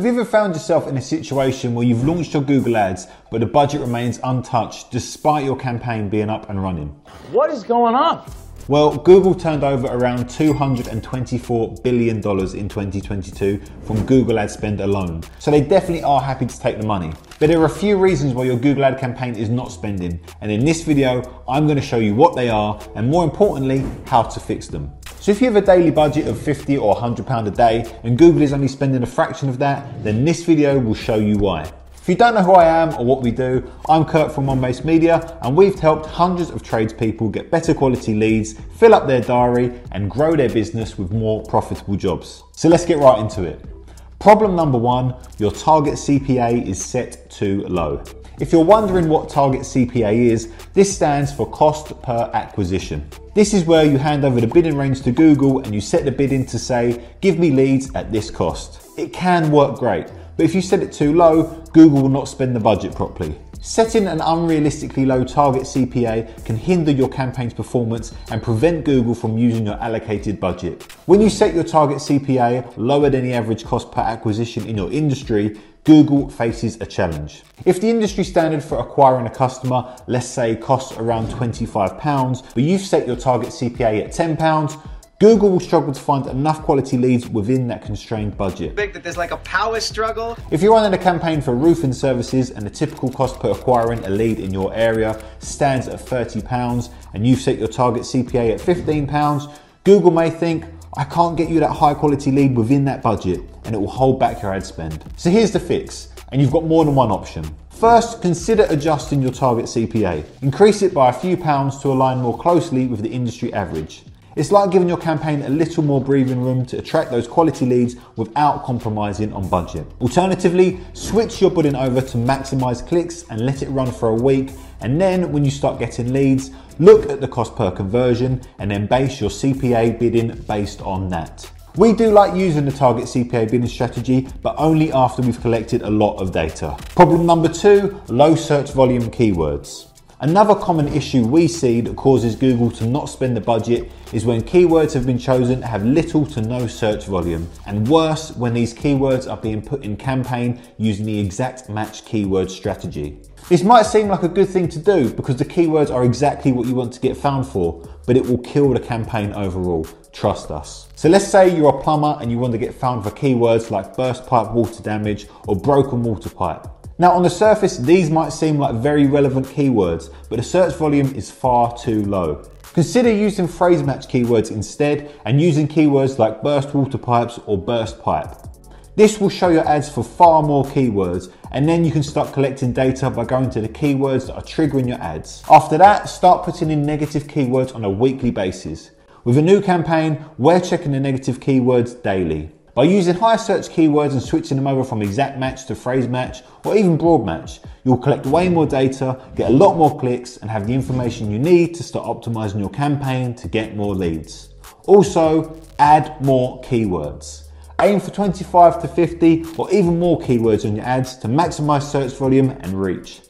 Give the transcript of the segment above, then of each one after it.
Have you ever found yourself in a situation where you've launched your Google Ads, but the budget remains untouched despite your campaign being up and running? What is going on? Well, Google turned over around $224 billion in 2022 from Google ad spend alone. So they definitely are happy to take the money. But there are a few reasons why your Google ad campaign is not spending. And in this video, I'm going to show you what they are and more importantly, how to fix them. So if you have a daily budget of 50 or 100 pound a day and Google is only spending a fraction of that, then this video will show you why. If you don't know who I am or what we do, I'm Kurt from OneBase Media and we've helped hundreds of tradespeople get better quality leads, fill up their diary and grow their business with more profitable jobs. So let's get right into it. Problem number one, your target CPA is set too low. If you're wondering what target CPA is, this stands for cost per acquisition. This is where you hand over the bidding range to Google and you set the bidding to say, give me leads at this cost. It can work great, but if you set it too low, Google will not spend the budget properly. Setting an unrealistically low target CPA can hinder your campaign's performance and prevent Google from using your allocated budget. When you set your target CPA lower than the average cost per acquisition in your industry, Google faces a challenge. If the industry standard for acquiring a customer, let's say costs around £25, but you've set your target CPA at £10, Google will struggle to find enough quality leads within that constrained budget. Big that there's like a power struggle. If you're running a campaign for roofing services and the typical cost per acquiring a lead in your area stands at £30 and you've set your target CPA at £15, Google may think, I can't get you that high quality lead within that budget and it will hold back your ad spend. So here's the fix, and you've got more than one option. First, consider adjusting your target CPA. Increase it by a few pounds to align more closely with the industry average. It's like giving your campaign a little more breathing room to attract those quality leads without compromising on budget. Alternatively, switch your bidding over to maximize clicks and let it run for a week. And then when you start getting leads, look at the cost per conversion and then base your CPA bidding based on that. We do like using the target CPA bidding strategy, but only after we've collected a lot of data. Problem number two, low search volume keywords. Another common issue we see that causes Google to not spend the budget is when keywords have been chosen have little to no search volume, and worse, when these keywords are being put in campaign using the exact match keyword strategy. This might seem like a good thing to do because the keywords are exactly what you want to get found for, but it will kill the campaign overall. Trust us. So let's say you're a plumber and you want to get found for keywords like burst pipe water damage or broken water pipe. Now on the surface, these might seem like very relevant keywords, but the search volume is far too low. Consider using phrase match keywords instead and using keywords like burst water pipes or burst pipe. This will show your ads for far more keywords and then you can start collecting data by going to the keywords that are triggering your ads. After that, start putting in negative keywords on a weekly basis. With a new campaign, we're checking the negative keywords daily. By using high search keywords and switching them over from exact match to phrase match or even broad match, you'll collect way more data, get a lot more clicks, and have the information you need to start optimizing your campaign to get more leads. Also, add more keywords. Aim for 25 to 50 or even more keywords on your ads to maximize search volume and reach.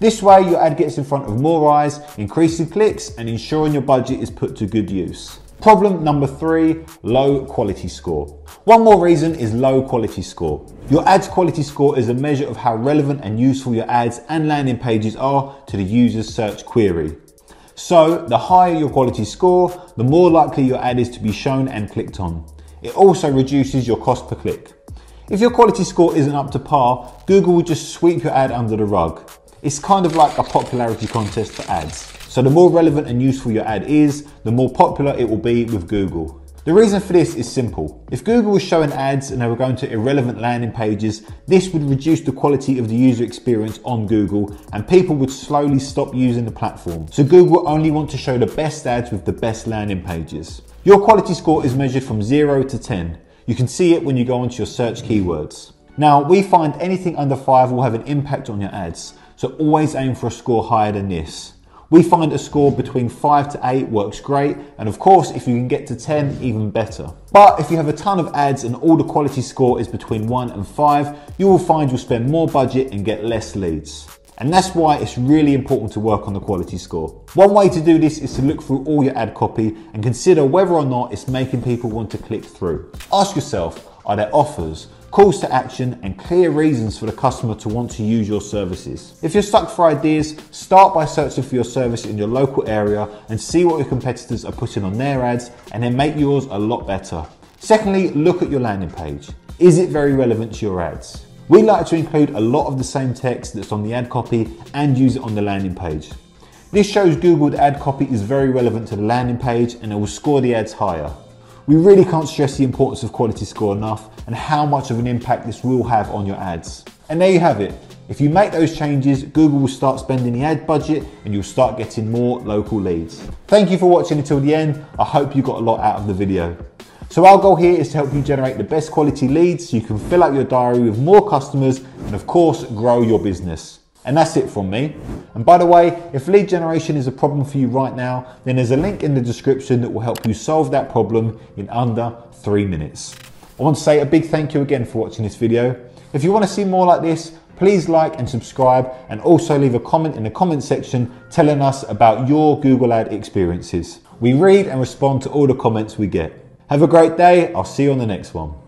This way, your ad gets in front of more eyes, increasing clicks, and ensuring your budget is put to good use. Problem number three, low quality score. One more reason is low quality score. Your ads quality score is a measure of how relevant and useful your ads and landing pages are to the user's search query. So, the higher your quality score, the more likely your ad is to be shown and clicked on. It also reduces your cost per click. If your quality score isn't up to par, Google will just sweep your ad under the rug. It's kind of like a popularity contest for ads. So the more relevant and useful your ad is, the more popular it will be with Google. The reason for this is simple. If Google was showing ads and they were going to irrelevant landing pages, this would reduce the quality of the user experience on Google and people would slowly stop using the platform. So Google only want to show the best ads with the best landing pages. Your quality score is measured from 0 to 10. You can see it when you go onto your search keywords. Now, we find anything under 5 will have an impact on your ads, so always aim for a score higher than this. We find a score between 5 to 8 works great, and of course, if you can get to 10, even better. But if you have a ton of ads and all the quality score is between 1 and 5, you will find you'll spend more budget and get less leads. And that's why it's really important to work on the quality score. One way to do this is to look through all your ad copy and consider whether or not it's making people want to click through. Ask yourself, are there offers, calls to action, and clear reasons for the customer to want to use your services. If you're stuck for ideas, start by searching for your service in your local area and see what your competitors are putting on their ads, and then make yours a lot better. Secondly, look at your landing page. Is it very relevant to your ads? We like to include a lot of the same text that's on the ad copy and use it on the landing page. This shows Google that ad copy is very relevant to the landing page and it will score the ads higher. We really can't stress the importance of quality score enough and how much of an impact this will have on your ads. And there you have it. If you make those changes, Google will start spending the ad budget and you'll start getting more local leads. Thank you for watching until the end. I hope you got a lot out of the video. So our goal here is to help you generate the best quality leads so you can fill out your diary with more customers and of course grow your business. And that's it from me. And by the way, if lead generation is a problem for you right now, then there's a link in the description that will help you solve that problem in under three minutes. I want to say a big thank you again for watching this video. If you want to see more like this, please like and subscribe and also leave a comment in the comment section telling us about your Google ad experiences. We read and respond to all the comments we get. Have a great day. I'll see you on the next one.